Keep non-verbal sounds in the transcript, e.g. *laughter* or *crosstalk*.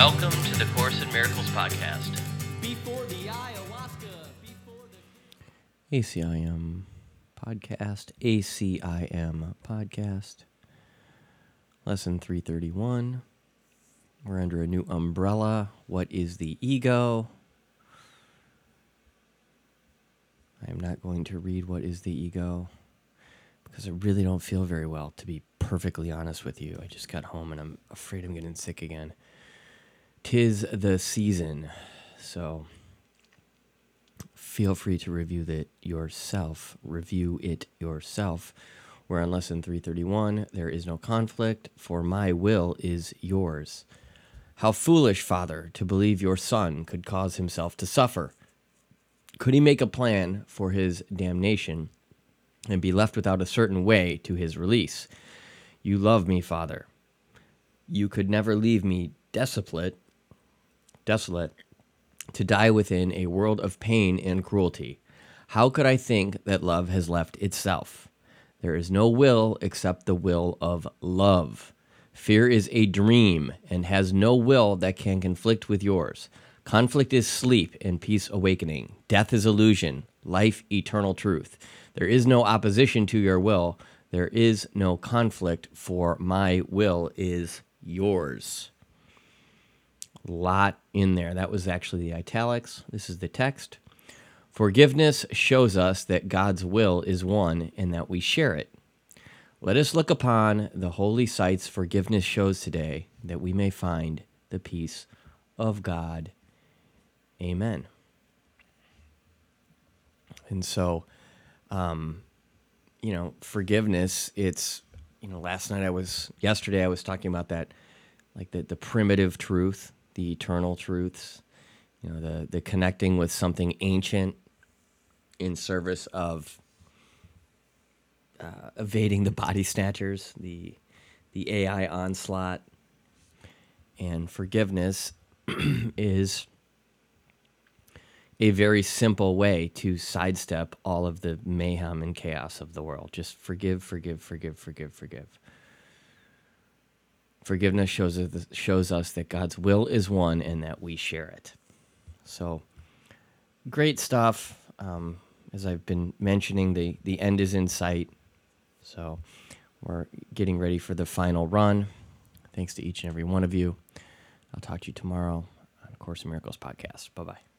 Welcome to the Course in Miracles podcast. Before the ayahuasca, before the ACIM podcast, ACIM podcast, lesson 331. We're under a new umbrella. What is the ego? I am not going to read What is the ego because I really don't feel very well, to be perfectly honest with you. I just got home and I'm afraid I'm getting sick again. Tis the season. So feel free to review that yourself. Review it yourself. We're on lesson 331. There is no conflict, for my will is yours. How foolish, Father, to believe your son could cause himself to suffer. Could he make a plan for his damnation and be left without a certain way to his release? You love me, Father. You could never leave me desolate, desolate to die within a world of pain and cruelty. How could I think that love has left itself? There is no will except the will of love. Fear is a dream and has no will that can conflict with yours. Conflict is sleep and peace awakening. Death is illusion, life eternal truth. There is no opposition to your will. There is no conflict, for my will is yours. Lot in there. That was actually the italics. This is the text. Forgiveness shows us that God's will is one and that we share it. Let us look upon the holy sights forgiveness shows today that we may find the peace of God. Amen. And so, um, you know, forgiveness, it's, you know, last night I was, yesterday I was talking about that, like the, the primitive truth, the eternal truths, you know, the, the connecting with something ancient in service of uh, evading the body snatchers, the, the AI onslaught, and forgiveness *clears throat* is a very simple way to sidestep all of the mayhem and chaos of the world. Just forgive, forgive, forgive, forgive, forgive. Forgiveness shows us, shows us that God's will is one and that we share it. So, great stuff. Um, as I've been mentioning, the, the end is in sight. So, we're getting ready for the final run. Thanks to each and every one of you. I'll talk to you tomorrow on Course in Miracles podcast. Bye bye.